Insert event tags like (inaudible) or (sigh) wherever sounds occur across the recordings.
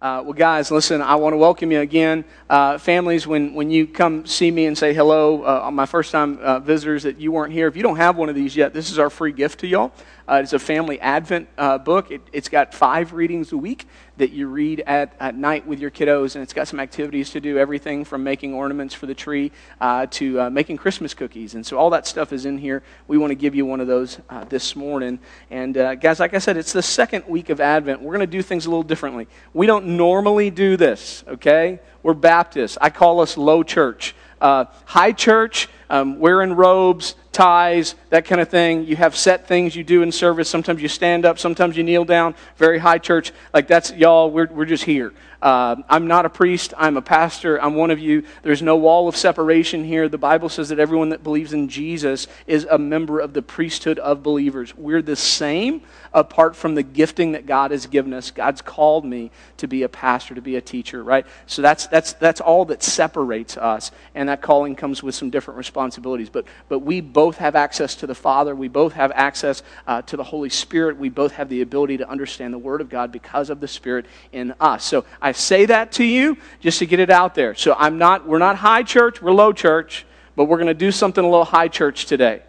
Uh, well, guys, listen, I want to welcome you again. Uh, families, when, when you come see me and say hello, uh, my first time uh, visitors that you weren't here, if you don't have one of these yet, this is our free gift to y'all. Uh, it's a family Advent uh, book. It, has got five readings a week that you read at, at night with your kiddos, and it's got some activities to do, everything from making ornaments for the tree uh, to uh, making Christmas cookies. And so all that stuff is in here. We want to give you one of those uh, this morning. And uh, guys, like I said, it's the second week of Advent. We're going to do things a little differently. We don't normally do this, okay? We're Baptists. I call us low church. high church, um, wearing robes, ties, that kind of thing. You have set things you do in service. Sometimes you stand up, sometimes you kneel down. Very high church. Like that's y'all, we're, we're just here. Uh, I'm not a priest. I'm a pastor. I'm one of you. There's no wall of separation here. The Bible says that everyone that believes in Jesus is a member of the priesthood of believers. We're the same apart from the gifting that God has given us. God's called me to be a pastor, to be a teacher, right? So that's, that's, that's all that separates us. And that calling comes with some different responsibilities. But, but we both have access to the Father. We both have access uh, to the Holy Spirit. We both have the ability to understand the Word of God because of the Spirit in us. So I say that to you just to get it out there. So I'm not, we're not high church, we're low church, but we're going to do something a little high church today.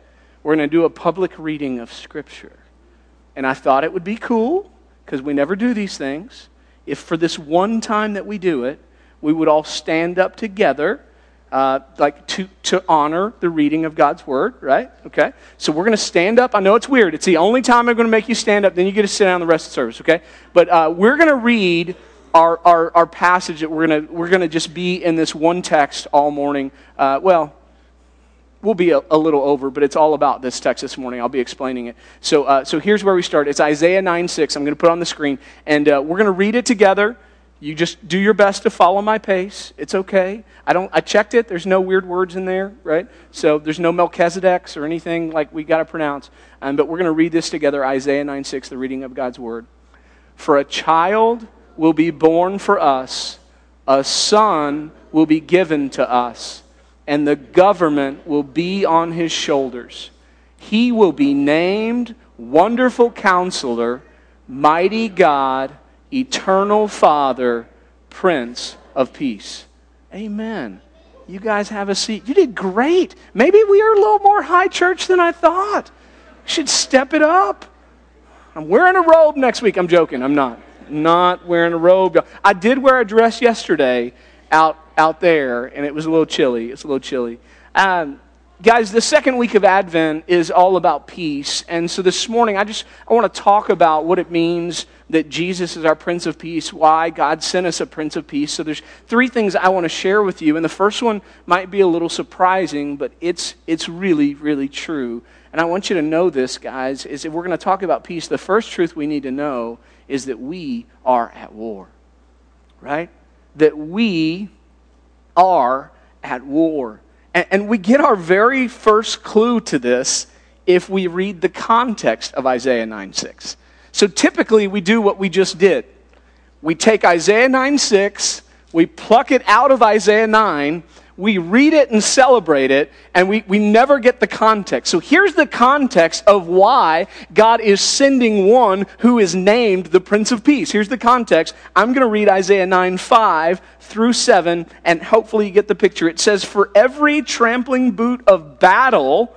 We're going to do a public reading of Scripture. And I thought it would be cool, because we never do these things, if for this one time that we do it, we would all stand up together uh, like to, to honor the reading of God's word, right? Okay. So we're going to stand up. I know it's weird. It's the only time I'm going to make you stand up. Then you get to sit down the rest of the service, okay? But uh, we're going to read our, our, our passage that we're going we're to just be in this one text all morning. Uh, well, we'll be a, a, little over, but it's all about this text this morning. I'll be explaining it. So, uh, so here's where we start. It's Isaiah 9 6. I'm going to put on the screen, and uh, we're going to read it together. You just do your best to follow my pace. It's okay. I don't. I checked it. There's no weird words in there, right? So there's no Melchizedek's or anything like we got to pronounce. Um, but we're going to read this together. Isaiah 9 6, the reading of God's word. For a child will be born for us, a son will be given to us, and the government will be on his shoulders. He will be named Wonderful Counselor, Mighty God eternal Father, Prince of Peace. Amen. You guys have a seat. You did great. Maybe we are a little more high church than I thought. should step it up. I'm wearing a robe next week. I'm joking. I'm not. Not wearing a robe. I did wear a dress yesterday out out there, and it was a little chilly. It's a little chilly. Um, guys the second week of advent is all about peace. And so this morning i just i want to talk about what it means that jesus is our prince of peace why god sent us a prince of peace. So there's three things i want to share with you. And the first one might be a little surprising but it's it's really really true. And i want you to know this guys is if we're going to talk about peace the first truth we need to know is that we are at war right? That we are at war and, we get our very first clue to this if we read the context of Isaiah 9 6. So typically, we do what we just did. We take Isaiah 9 6, we pluck it out of Isaiah 9, we read it and celebrate it, and we, we never get the context. So here's the context of why God is sending one who is named the Prince of Peace. Here's the context. I'm going to read Isaiah 9 5 through 7, and hopefully you get the picture. It says, For every trampling boot of battle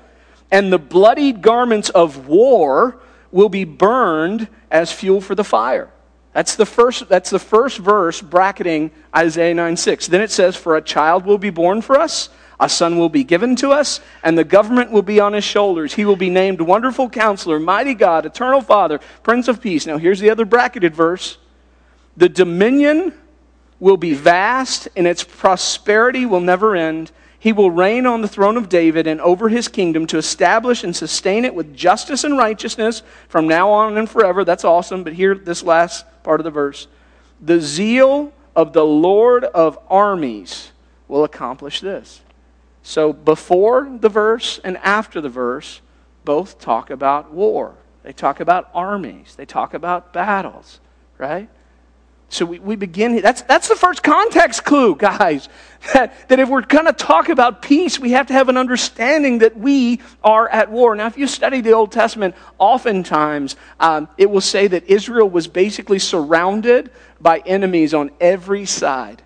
and the bloodied garments of war will be burned as fuel for the fire. That's the first, that's the first verse bracketing Isaiah 9 6. Then it says, For a child will be born for us, a son will be given to us, and the government will be on his shoulders. He will be named Wonderful Counselor, Mighty God, Eternal Father, Prince of Peace. Now here's the other bracketed verse. The dominion will be vast, and its prosperity will never end. He will reign on the throne of David and over his kingdom to establish and sustain it with justice and righteousness from now on and forever. That's awesome. But here, this last part of the verse the zeal of the Lord of armies will accomplish this. So before the verse and after the verse, both talk about war. They talk about armies. They talk about battles, right? So we, we begin, that's, that's the first context clue, (laughs) guys. That, that if we're going to talk about peace, we have to have an understanding that we are at war. Now, if you study the Old Testament, oftentimes um, it will say that Israel was basically surrounded by enemies on every side.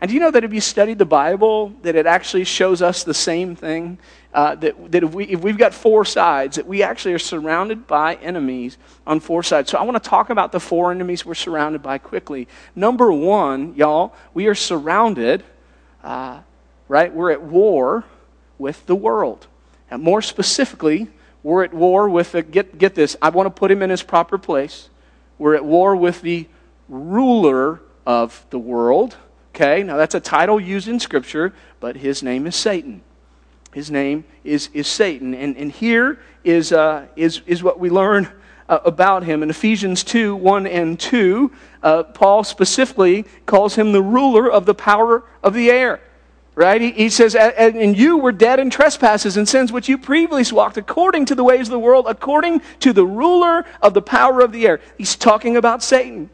And do you know that if you study the Bible, that it actually shows us the same thing? Uh, that that if, we, if we've got four sides, that we actually are surrounded by enemies on four sides. So I want to talk about the four enemies we're surrounded by quickly. Number one, y'all, we are surrounded, uh, right? We're at war with the world. And more specifically, we're at war with, the, get, get this, I want to put him in his proper place. We're at war with the ruler of the world. Okay, now that's a title used in Scripture, but his name is Satan. His name is, is Satan. And, and here is, uh, is, is what we learn uh, about him. In Ephesians 2 1 and 2, uh, Paul specifically calls him the ruler of the power of the air. Right? He, he says, And you were dead in trespasses and sins which you previously walked according to the ways of the world, according to the ruler of the power of the air. He's talking about Satan.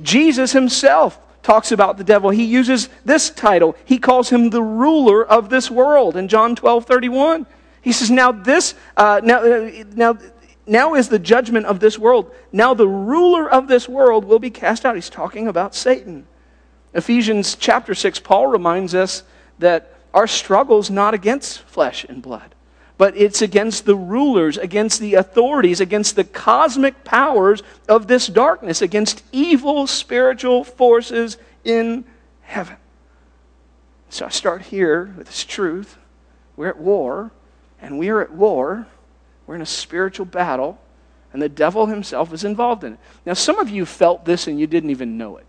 Jesus himself talks about the devil, he uses this title. He calls him the ruler of this world in John 12 31. He says, Now this, uh, now, uh, now, now is the judgment of this world. Now the ruler of this world will be cast out. He's talking about Satan. Ephesians chapter 6, Paul reminds us that our struggle is not against flesh and blood but it's against the rulers, against the authorities, against the cosmic powers of this darkness, against evil spiritual forces in heaven. So I start here with this truth. We're at war, and we are at war. We're in a spiritual battle, and the devil himself is involved in it. Now, some of you felt this and you didn't even know it,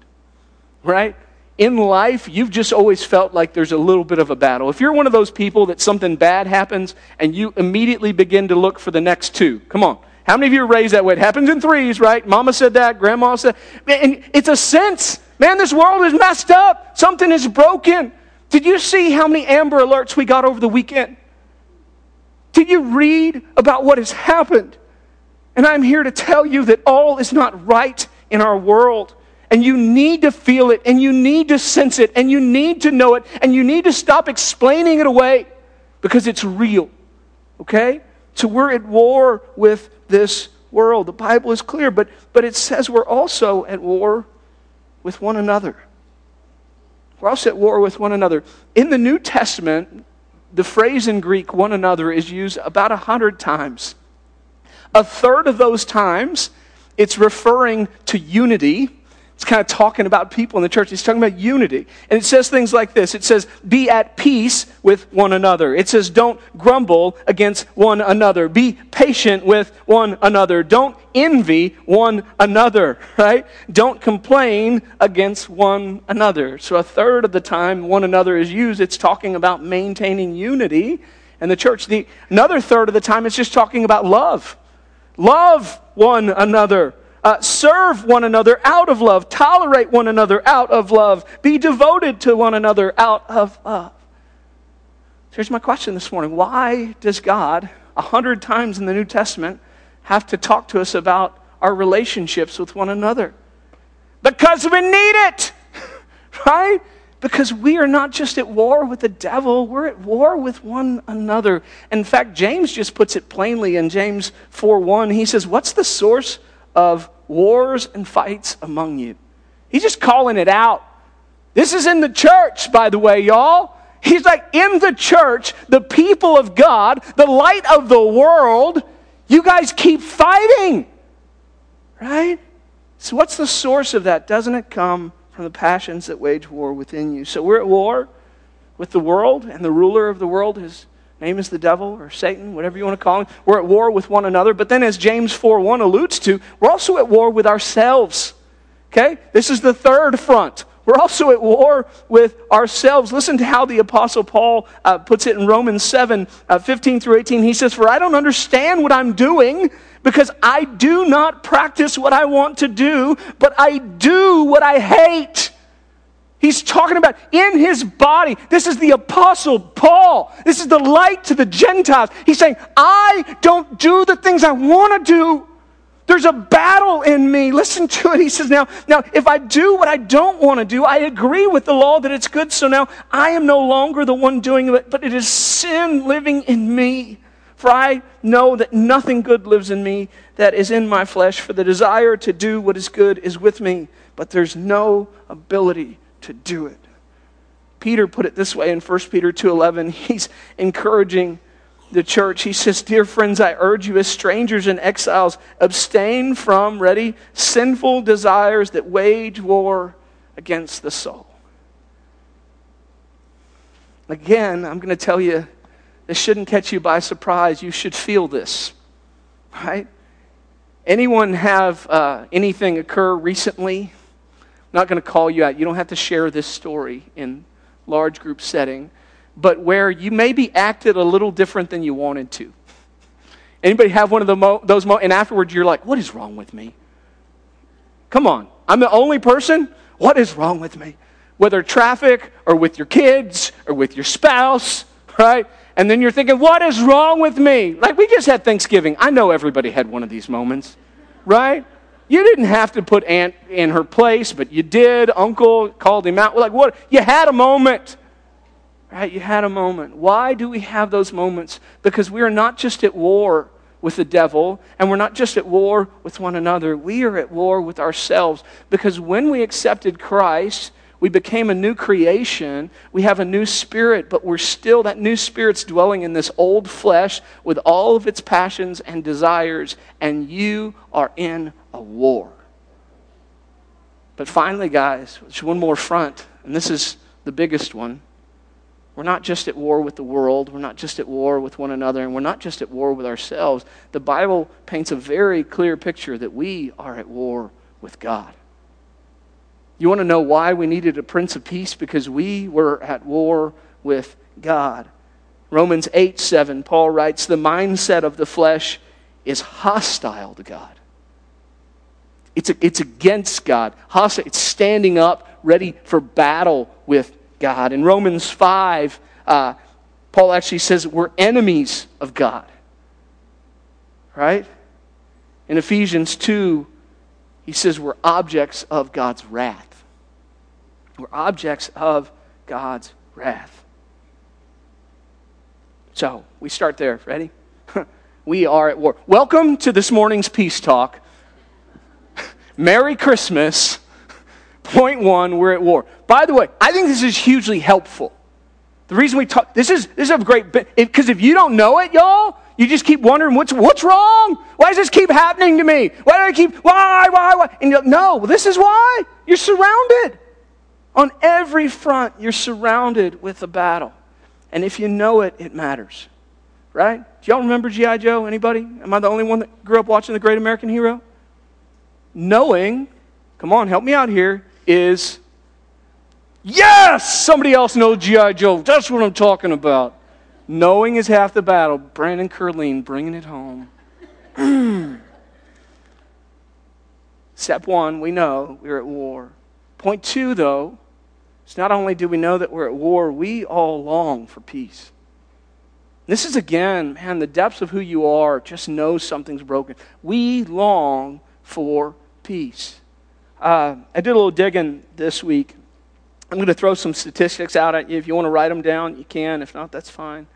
right? In life, you've just always felt like there's a little bit of a battle. If you're one of those people that something bad happens and you immediately begin to look for the next two, come on. How many of you are raised that way? It happens in threes, right? Mama said that, grandma said. And it's a sense. Man, this world is messed up. Something is broken. Did you see how many Amber Alerts we got over the weekend? Did you read about what has happened? And I'm here to tell you that all is not right in our world and you need to feel it and you need to sense it and you need to know it and you need to stop explaining it away because it's real. Okay? So we're at war with this world. The Bible is clear, but, but it says we're also at war with one another. We're also at war with one another. In the New Testament, the phrase in Greek, one another, is used about a hundred times. A third of those times, it's referring to unity it's kind of talking about people in the church. He's talking about unity. And it says things like this it says, be at peace with one another. It says, don't grumble against one another. Be patient with one another. Don't envy one another, (laughs) right? Don't complain against one another. So a third of the time one another is used, it's talking about maintaining unity in the church. The, another third of the time it's just talking about love. Love one another uh, serve one another out of love. Tolerate one another out of love. Be devoted to one another out of love. So here's my question this morning Why does God, a hundred times in the New Testament, have to talk to us about our relationships with one another? Because we need it, (laughs) right? Because we are not just at war with the devil, we're at war with one another. In fact, James just puts it plainly in James 4 1. He says, What's the source of wars and fights among you. He's just calling it out. This is in the church, by the way, y'all. He's like, in the church, the people of God, the light of the world, you guys keep fighting. Right? So, what's the source of that? Doesn't it come from the passions that wage war within you? So, we're at war with the world, and the ruler of the world is name is the devil or Satan, whatever you want to call him. We're at war with one another. But then, as James 4 1 alludes to, we're also at war with ourselves. Okay? This is the third front. We're also at war with ourselves. Listen to how the Apostle Paul uh, puts it in Romans 7 uh, 15 through 18. He says, For I don't understand what I'm doing because I do not practice what I want to do, but I do what I hate. He's talking about in his body. This is the apostle Paul. This is the light to the Gentiles. He's saying, I don't do the things I want to do. There's a battle in me. Listen to it. He says, now, now, if I do what I don't want to do, I agree with the law that it's good. So now I am no longer the one doing it, but it is sin living in me. For I know that nothing good lives in me that is in my flesh, for the desire to do what is good is with me, but there's no ability to do it. Peter put it this way in 1 Peter 2:11. (laughs) He's encouraging the church. He says, "Dear friends, I urge you as strangers and exiles, abstain from ready sinful desires that wage war against the soul." Again, I'm going to tell you this shouldn't catch you by surprise. You should feel this, right? Anyone have uh, anything occur recently? Not going to call you out. You don't have to share this story in large group setting, but where you maybe acted a little different than you wanted to. Anybody have one of the mo- those moments, and afterwards you're like, what is wrong with me? Come on, I'm the only person? What is wrong with me? Whether traffic or with your kids or with your spouse, right? And then you're thinking, what is wrong with me? Like we just had Thanksgiving. I know everybody had one of these moments, right? You didn't have to put Aunt in her place, but you did. Uncle called him out. Like what? You had a moment. Right? You had a moment. Why do we have those moments? Because we are not just at war with the devil, and we're not just at war with one another. We are at war with ourselves. Because when we accepted Christ, we became a new creation. We have a new spirit, but we're still, that new spirit's dwelling in this old flesh with all of its passions and desires, and you are in a war. But finally, guys, there's one more front, and this is the biggest one. We're not just at war with the world. We're not just at war with one another, and we're not just at war with ourselves. The Bible paints a very clear picture that we are at war with God. You want to know why we needed a Prince of Peace? Because we were at war with God. Romans 8 7, Paul writes, The mindset of the flesh is hostile to God. It's, a, it's against God. Hostile, it's standing up, ready for battle with God. In Romans 5, uh, Paul actually says we're enemies of God. Right? In Ephesians 2, he says we're objects of God's wrath. We're objects of God's wrath. So we start there. Ready? (laughs) we are at war. Welcome to this morning's peace talk. Merry Christmas. (laughs) Point one, we're at war. By the way, I think this is hugely helpful. The reason we talk, this is, this is a great because if you don't know it, y'all, you just keep wondering what's, what's wrong? Why does this keep happening to me? Why do I keep, why, why, why? And you're like, no, this is why. You're surrounded. On every front, you're surrounded with a battle. And if you know it, it matters. Right? Do y'all remember G.I. Joe? Anybody? Am I the only one that grew up watching The Great American Hero? Knowing, come on, help me out here, is yes! Somebody else knows G.I. Joe. That's what I'm talking about. Knowing is half the battle. Brandon Curleen bringing it home. (clears throat) Step one, we know we're at war. Point two, though, is not only do we know that we're at war, we all long for peace. This is again, man, the depths of who you are. Just know something's broken. We long for peace. Uh, I did a little digging this week. I'm going to throw some statistics out at you. If you want to write them down, you can. If not, that's fine.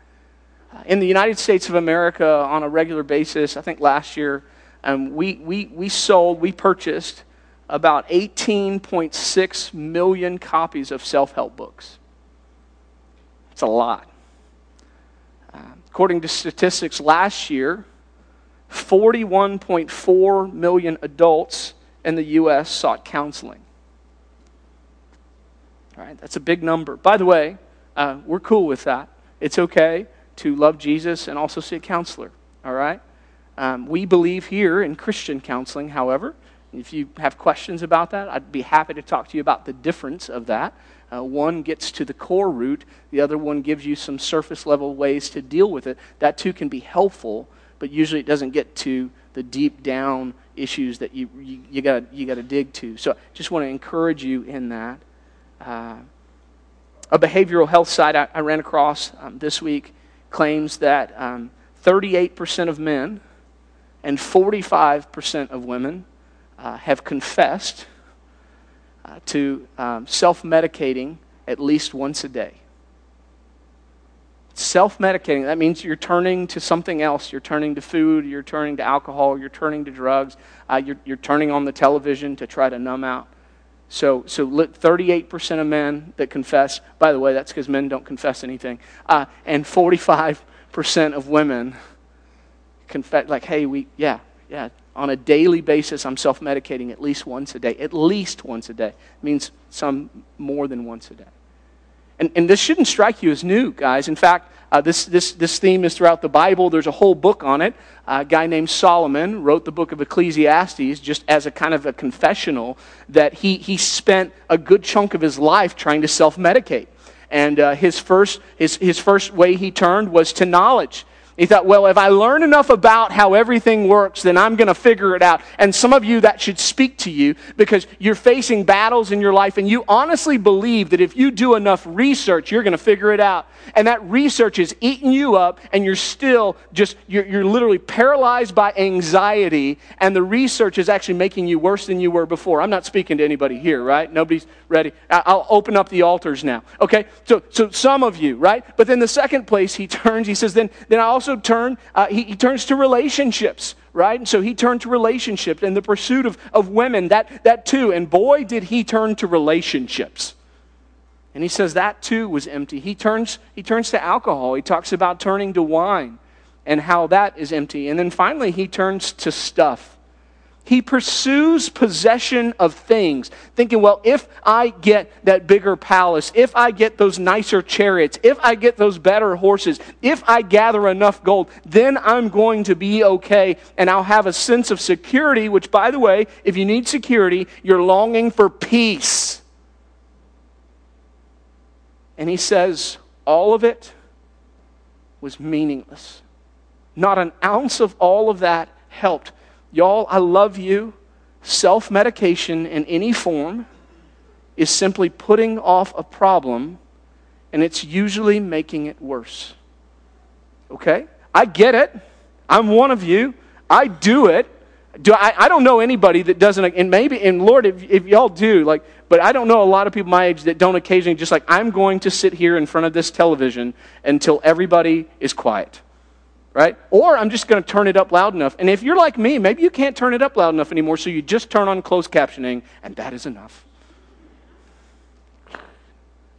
Uh, in the United States of America, on a regular basis, I think last year, um, we, we, we sold, we purchased about 18.6 million copies of self help books. It's a lot. Uh, according to statistics last year, 41.4 million adults in the U.S. sought counseling. All right, that's a big number. By the way, uh, we're cool with that. It's okay to love Jesus and also see a counselor. All right? Um, we believe here in Christian counseling, however, if you have questions about that, I'd be happy to talk to you about the difference of that. Uh, one gets to the core root, the other one gives you some surface level ways to deal with it. That too can be helpful, but usually it doesn't get to the deep down issues that you, you, you got you to dig to. So just want to encourage you in that. Uh, a behavioral health site I, I ran across um, this week claims that um, 38% of men and 45% of women uh, have confessed uh, to um, self medicating at least once a day. Self medicating, that means you're turning to something else. You're turning to food, you're turning to alcohol, you're turning to drugs, uh, you're, you're turning on the television to try to numb out. So, so 38% of men that confess, by the way, that's because men don't confess anything, uh, and 45% of women confess, like, hey, we, yeah, yeah, on a daily basis, I'm self medicating at least once a day. At least once a day. It means some more than once a day. And, and this shouldn't strike you as new, guys. In fact, uh, this, this, this theme is throughout the Bible. There's a whole book on it. Uh, a guy named Solomon wrote the book of Ecclesiastes just as a kind of a confessional that he, he spent a good chunk of his life trying to self medicate. And uh, his, first, his, his first way he turned was to knowledge. He thought, well, if I learn enough about how everything works, then I'm going to figure it out. And some of you, that should speak to you because you're facing battles in your life and you honestly believe that if you do enough research, you're going to figure it out. And that research is eating you up and you're still just, you're, you're literally paralyzed by anxiety and the research is actually making you worse than you were before. I'm not speaking to anybody here, right? Nobody's ready. I'll open up the altars now. Okay? So, so some of you, right? But then the second place he (laughs) turns, he says, then, then I also also turn, uh, he, he turns to relationships, right? And so he turned to relationships and the pursuit of, of women, that, that too. And boy, did he turn to relationships. And he says that too was empty. He turns, he turns to alcohol. He talks about turning to wine and how that is empty. And then finally, he turns to stuff. He pursues possession of things, thinking, well, if I get that bigger palace, if I get those nicer chariots, if I get those better horses, if I gather enough gold, then I'm going to be okay and I'll have a sense of security, which, by the way, if you need security, you're longing for peace. And he says, all of it was meaningless. Not an ounce of all of that helped Y'all, I love you. Self medication in any form is simply putting off a problem, and it's usually making it worse. Okay? I get it. I'm one of you. I do it. Do I, I don't know anybody that doesn't, and maybe, and Lord, if, if y'all do, like, but I don't know a lot of people my age that don't occasionally just like, I'm going to sit here in front of this television until everybody is quiet right? Or I'm just going to turn it up loud enough. And if you're like me, maybe you can't turn it up loud enough anymore, so you just turn on closed captioning, and that is enough.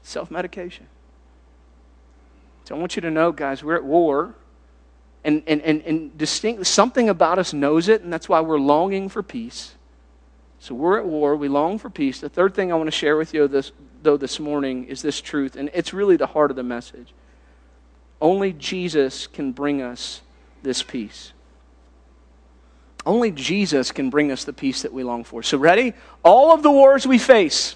Self medication. So I want you to know, guys, we're at war. And, and, and, and distinct, something about us knows it, and that's why we're longing for peace. So we're at war. We long for peace. The third thing I want to share with you, this, though, this morning is this truth, and it's really the heart of the message. Only Jesus can bring us this peace. Only Jesus can bring us the peace that we long for. So, ready? All of the wars we face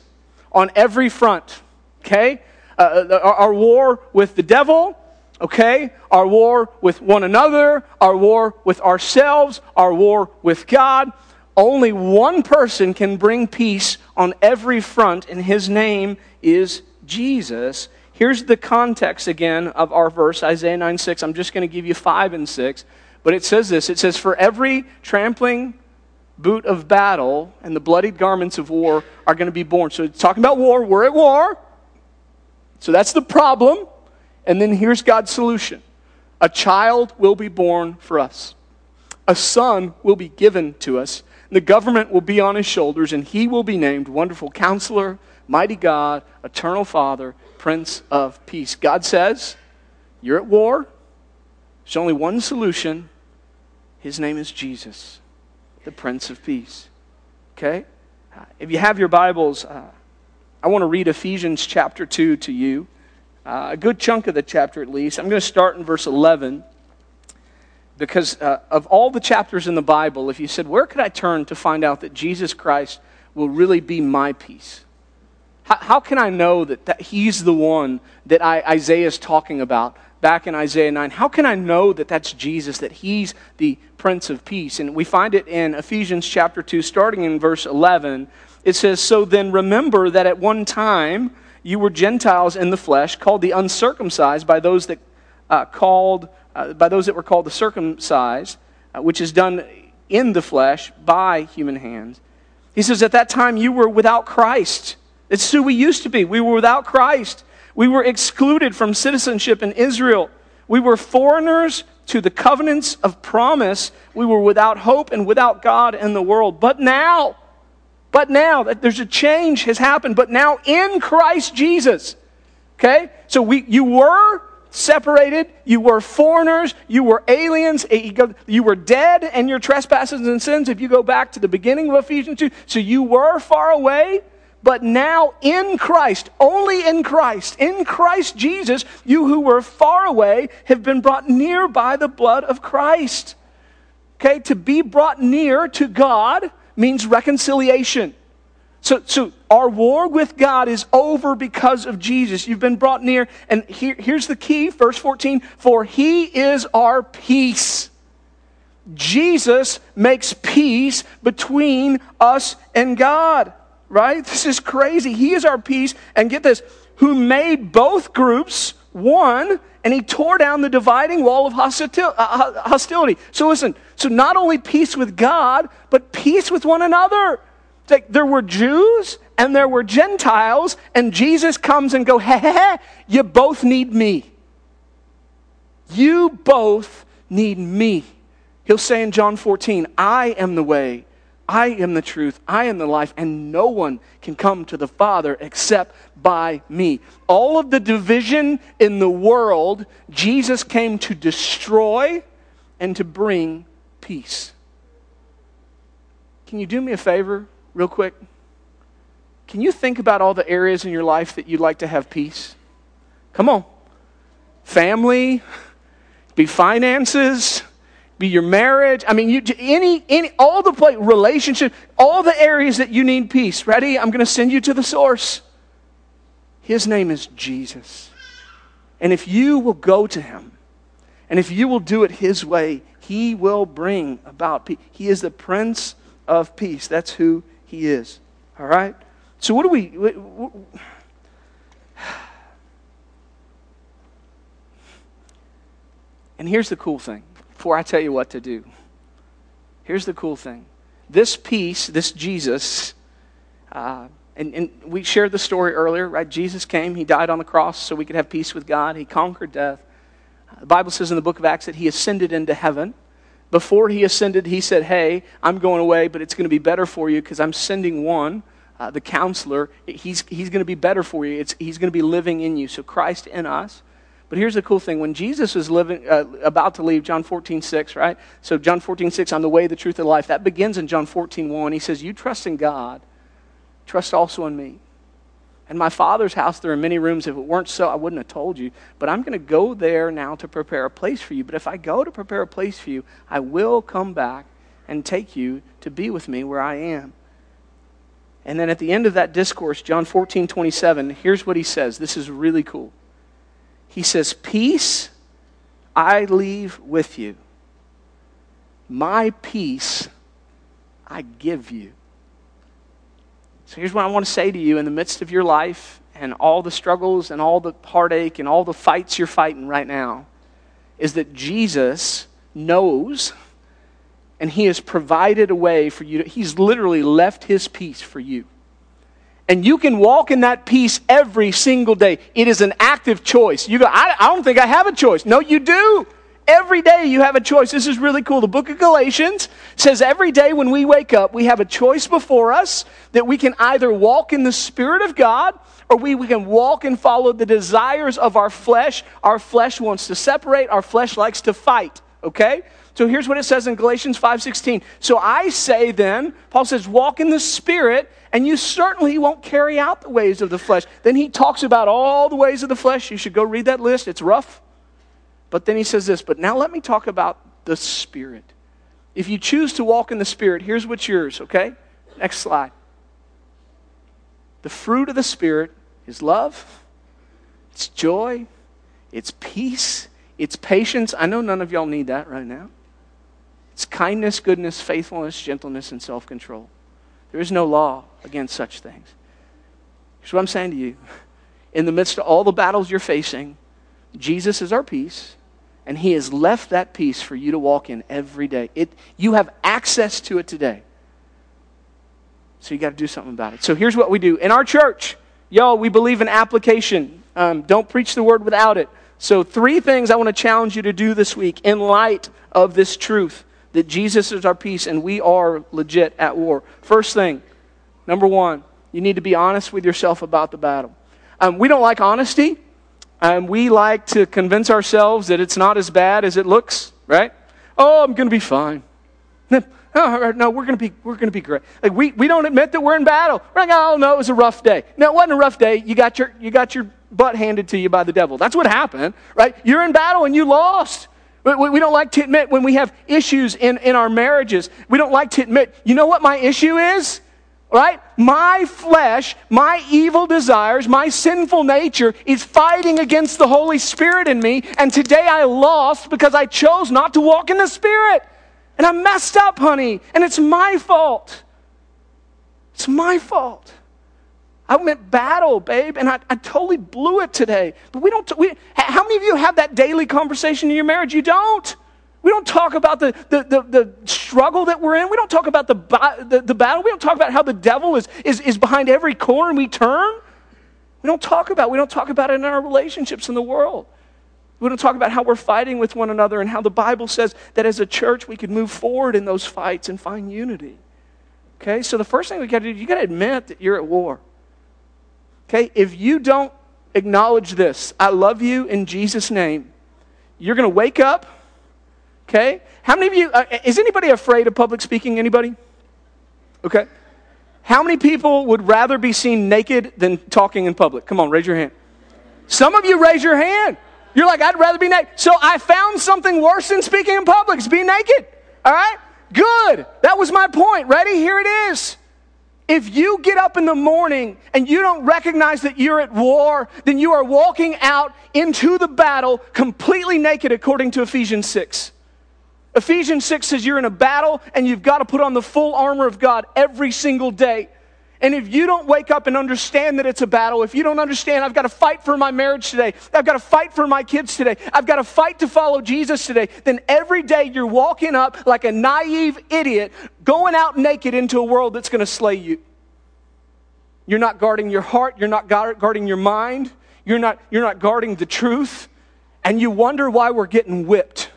on every front, okay? Uh, uh our, our war with the devil, okay? Our war with one another, our war with ourselves, our war with God. Only one person can bring peace on every front, and his name is Jesus. Here's the context again of our verse, Isaiah 9 6. I'm just going to give you 5 and 6. But it says this it says, For every trampling boot of battle and the bloodied garments of war are going to be born. So it's talking about war. We're at war. So that's the problem. And then here's God's solution a child will be born for us, a son will be given to us. The government will be on his shoulders, and he will be named Wonderful Counselor, Mighty God, Eternal Father, Prince of Peace. God says, You're at war. There's only one solution. His name is Jesus, the Prince of Peace. Okay? If you have your Bibles, uh, I want to read Ephesians chapter 2 to you. Uh, a good chunk of the chapter, at least. I'm going to start in verse 11 because uh, of all the chapters in the Bible, if you said, Where could I turn to find out that Jesus Christ will really be my peace? How, how can I know that, that he's the one that I, Isaiah is talking about back in Isaiah 9? How can I know that that's Jesus, that he's the Prince of Peace? And we find it in Ephesians chapter 2, starting in verse 11. It says, So then remember that at one time you were Gentiles in the flesh, called the uncircumcised by those that uh, called uh, by those that were called the circumcised uh, which is done in the flesh by human hands. He says, At that time you were without Christ. It's who we used to be. We were without Christ. We were excluded from citizenship in Israel. We were foreigners to the covenants of promise. We were without hope and without God in the world. But now, but now, that there's a change has happened. But now in Christ Jesus. Okay? So we, you were separated. You were foreigners. You were aliens. You were dead and your trespasses and sins. If you go back to the beginning of Ephesians 2, so you were far away. But now in Christ, only in Christ, in Christ Jesus, you who were far away have been brought near by the blood of Christ. Okay, to be brought near to God means reconciliation. So, so our war with God is over because of Jesus. You've been brought near. And here, here's the key, verse 14 For he is our peace. Jesus makes peace between us and God, right? This is crazy. He is our peace. And get this, who made both groups one, and he tore down the dividing wall of uh, hostility. So listen, so not only peace with God, but peace with one another. Like there were Jews and there were Gentiles, and Jesus comes and go, hey, hey, hey, you both need me. You both need me. He'll say in John 14, I am the way, I am the truth, I am the life, and no one can come to the Father except by me. All of the division in the world, Jesus came to destroy and to bring peace. Can you do me a favor? real quick? Can you think about all the areas in your life that you'd like to have peace? Come on. Family, be finances, be your marriage. I mean, you, any, any, all the play, relationship, all the areas that you need peace. Ready? I'm going to send you to the source. His name is Jesus. And if you will go to him, and if you will do it his way, he will bring about peace. He is the Prince of Peace. That's who he is. All right? So, what do we. What, what, (sighs) and here's the cool thing before I tell you what to do. Here's the cool thing. This peace, this Jesus, uh, and, and we shared the story earlier, right? Jesus came, he died on the cross so we could have peace with God, he conquered death. The Bible says in the book of Acts that he ascended into heaven. Before he ascended, he said, Hey, I'm going away, but it's going to be better for you because I'm sending one, uh, the counselor. He's, he's going to be better for you. It's, he's going to be living in you. So Christ in us. But here's the cool thing. When Jesus was living, uh, about to leave, John 14, 6, right? So John 14, 6, on the way, the truth, and life. That begins in John 14, 1. He says, You trust in God, trust also in me. In my Father's house, there are many rooms. If it weren't so, I wouldn't have told you. But I'm going to go there now to prepare a place for you. But if I go to prepare a place for you, I will come back and take you to be with me where I am. And then at the end of that discourse, John 14, 27, here's what he says. This is really cool. He says, Peace I leave with you, my peace I give you. So here's what I want to say to you in the midst of your life and all the struggles and all the heartache and all the fights you're fighting right now is that Jesus knows and he has provided a way for you to, he's literally left his peace for you. And you can walk in that peace every single day. It is an active choice. You go, I, I don't think I have a choice. No, you do. Every day you have a choice. This is really cool. The book of Galatians says every day when we wake up, we have a choice before us that we can either walk in the Spirit of God or we, we can walk and follow the desires of our flesh. Our flesh wants to separate, our flesh likes to fight. Okay? So here's what it says in Galatians 5:16. So I say then, Paul says, walk in the spirit, and you certainly won't carry out the ways of the flesh. Then he talks about all the ways of the flesh. You should go read that list. It's rough. But then he says this, but now let me talk about the Spirit. If you choose to walk in the Spirit, here's what's yours, okay? Next slide. The fruit of the Spirit is love, it's joy, it's peace, it's patience. I know none of y'all need that right now. It's kindness, goodness, faithfulness, gentleness, and self control. There is no law against such things. Here's what I'm saying to you. In the midst of all the battles you're facing, Jesus is our peace And He has left that peace for you to walk in every day. It, you have access to it today. So you got to do something about it. So here's what we do. In our church, y'all, we believe in application. Um, don't preach the word without it. So, three things I want to challenge you to do this week in light of this truth that Jesus is our peace and we are legit at war. First thing, number one, you need to be honest with yourself about the battle. Um, we don't like honesty. Um, we like to convince ourselves that it's not as bad as it looks, right? Oh, I'm going to be fine. (laughs) Oh, no, we're going to be we're going to be great. Like we, we don't admit that we're in battle. We're like, oh no, it was a rough day. No, it wasn't a rough day. You got your you got your butt handed to you by the devil. That's what happened, right? You're in battle and you lost. We don't like to admit when we have issues in, in our marriages. We don't like to admit, you know what my issue is? Right? My flesh, my evil desires, my sinful nature is fighting against the Holy Spirit in me. And today I lost because I chose not to walk in the Spirit. And I messed up, honey. And it's my fault. It's my fault. I went battle, babe, and I, I totally blew it today. But we don't, we, how many of you have that daily conversation in your marriage? You don't. We don't talk about the, the, the, the, struggle that we're in. We don't talk about the, the, the battle. We don't talk about how the devil is, is, is behind every corner we turn. We don't talk about We don't talk about it in our relationships in the world. We don't talk about how we're fighting with one another and how the Bible says that as a church we could move forward in those fights and find unity. Okay, so the first thing we got to do, you got to admit that you're at war. Okay, if you don't acknowledge this, I love you in Jesus' name, you're going to wake up. Okay, how many of you, uh, is anybody afraid of public speaking? Anybody? Okay. How many people would rather be seen naked than talking in public? Come on, raise your hand. Some of you raise your hand. You're like, I'd rather be naked. So I found something worse than speaking in public is being naked. All right? Good. That was my point. Ready? Here it is. If you get up in the morning and you don't recognize that you're at war, then you are walking out into the battle completely naked, according to Ephesians 6. Ephesians 6 says you're in a battle and you've got to put on the full armor of God every single day. And if you don't wake up and understand that it's a battle, if you don't understand, I've got to fight for my marriage today, I've got to fight for my kids today, I've got to fight to follow Jesus today, then every day you're walking up like a naive idiot, going out naked into a world that's going to slay you. You're not guarding your heart, you're not guarding your mind, you're not, you're not guarding the truth, and you wonder why we're getting whipped.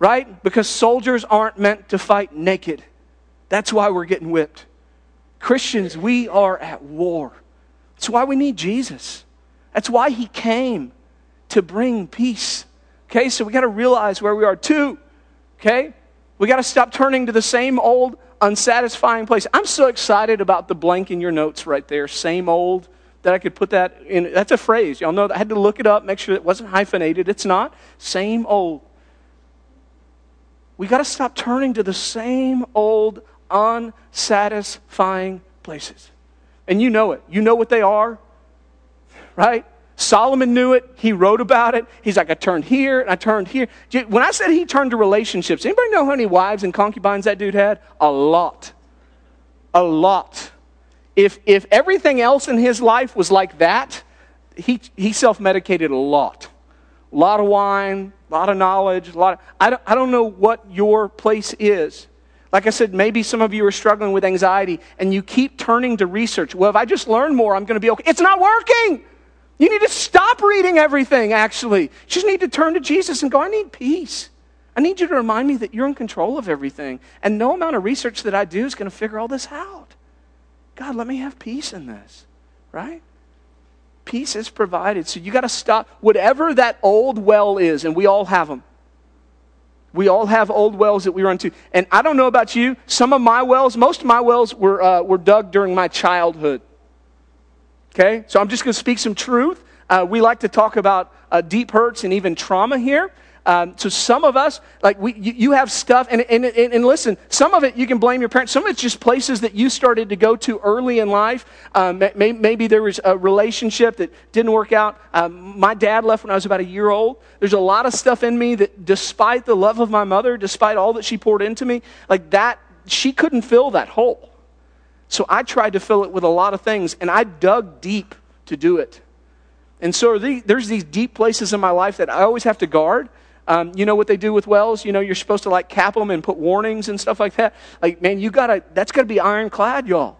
Right? Because soldiers aren't meant to fight naked. That's why we're getting whipped. Christians, we are at war. That's why we need Jesus. That's why he came to bring peace. Okay, so we got to realize where we are too. Okay? We got to stop turning to the same old unsatisfying place. I'm so excited about the blank in your notes right there, same old, that I could put that in. That's a phrase. Y'all know that I had to look it up, make sure it wasn't hyphenated. It's not. Same old. We got to stop turning to the same old unsatisfying places. And you know it. You know what they are, right? Solomon knew it. He wrote about it. He's like, I turned here and I turned here. When I said he turned to relationships, anybody know how many wives and concubines that dude had? A lot. A lot. If, if everything else in his life was like that, he, he self medicated a lot. A lot of wine, a lot of knowledge, a lot of, I, don't, I don't know what your place is. Like I said, maybe some of you are struggling with anxiety and you keep turning to research. Well, if I just learn more, I'm going to be okay. It's not working. You need to stop reading everything, actually. You just need to turn to Jesus and go, I need peace. I need you to remind me that you're in control of everything. And no amount of research that I do is going to figure all this out. God, let me have peace in this, right? Peace is provided. So you got to stop. Whatever that old well is, and we all have them. We all have old wells that we run to. And I don't know about you, some of my wells, most of my wells were, uh, were dug during my childhood. Okay? So I'm just going to speak some truth. Uh, we like to talk about uh, deep hurts and even trauma here. Um, so some of us, like we, you, you, have stuff, and, and, and, and, listen, some of it you can blame your parents. Some of it's just places that you started to go to early in life. Um, may, maybe there was a relationship that didn't work out. Um, my dad left when I was about a year old. There's a lot of stuff in me that, despite the love of my mother, despite all that she poured into me, like that, she couldn't fill that hole. So I tried to fill it with a lot of things, and I dug deep to do it. And so there's these deep places in my life that I always have to guard Um, you know what they do with wells? You know, you're supposed to like cap them and put warnings and stuff like that. Like, man, you gotta, that's gotta be ironclad, y'all.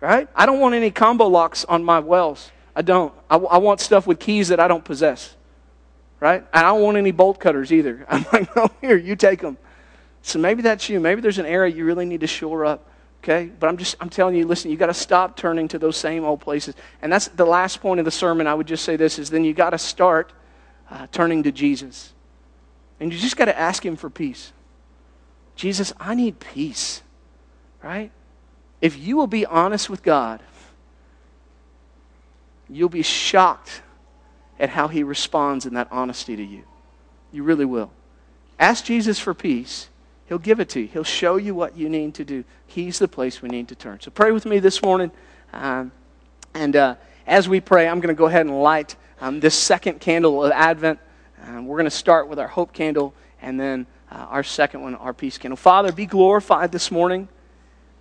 Right? I don't want any combo locks on my wells. I don't. I, I want stuff with keys that I don't possess. Right? And I don't want any bolt cutters either. (laughs) I'm like, no, here, you take them. So maybe that's you. Maybe there's an area you really need to shore up. Okay? But I'm just I'm telling you, listen, you got to stop turning to those same old places. And that's the last point of the sermon. I would just say this is then you got to start uh, turning to Jesus. And you just got to ask him for peace. Jesus, I need peace. Right? If you will be honest with God, you'll be shocked at how he responds in that honesty to you. You really will. Ask Jesus for peace He'll give it to you. He'll show you what you need to do. He's the place we need to turn. So pray with me this morning. Um, and uh, as we pray, I'm going to go ahead and light um, this second candle of Advent. Um, we're going to start with our hope candle and then uh, our second one, our peace candle. Father, be glorified this morning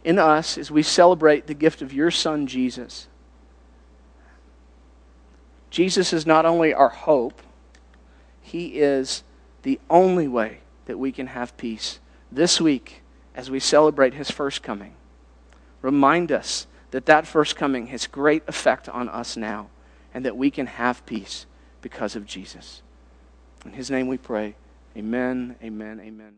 in us as we celebrate the gift of your Son, Jesus. Jesus is not only our hope, He is the only way that we can have peace this week as we celebrate his first coming. Remind us that that first coming has great effect on us now and that we can have peace because of Jesus. In his name we pray. Amen, amen, amen.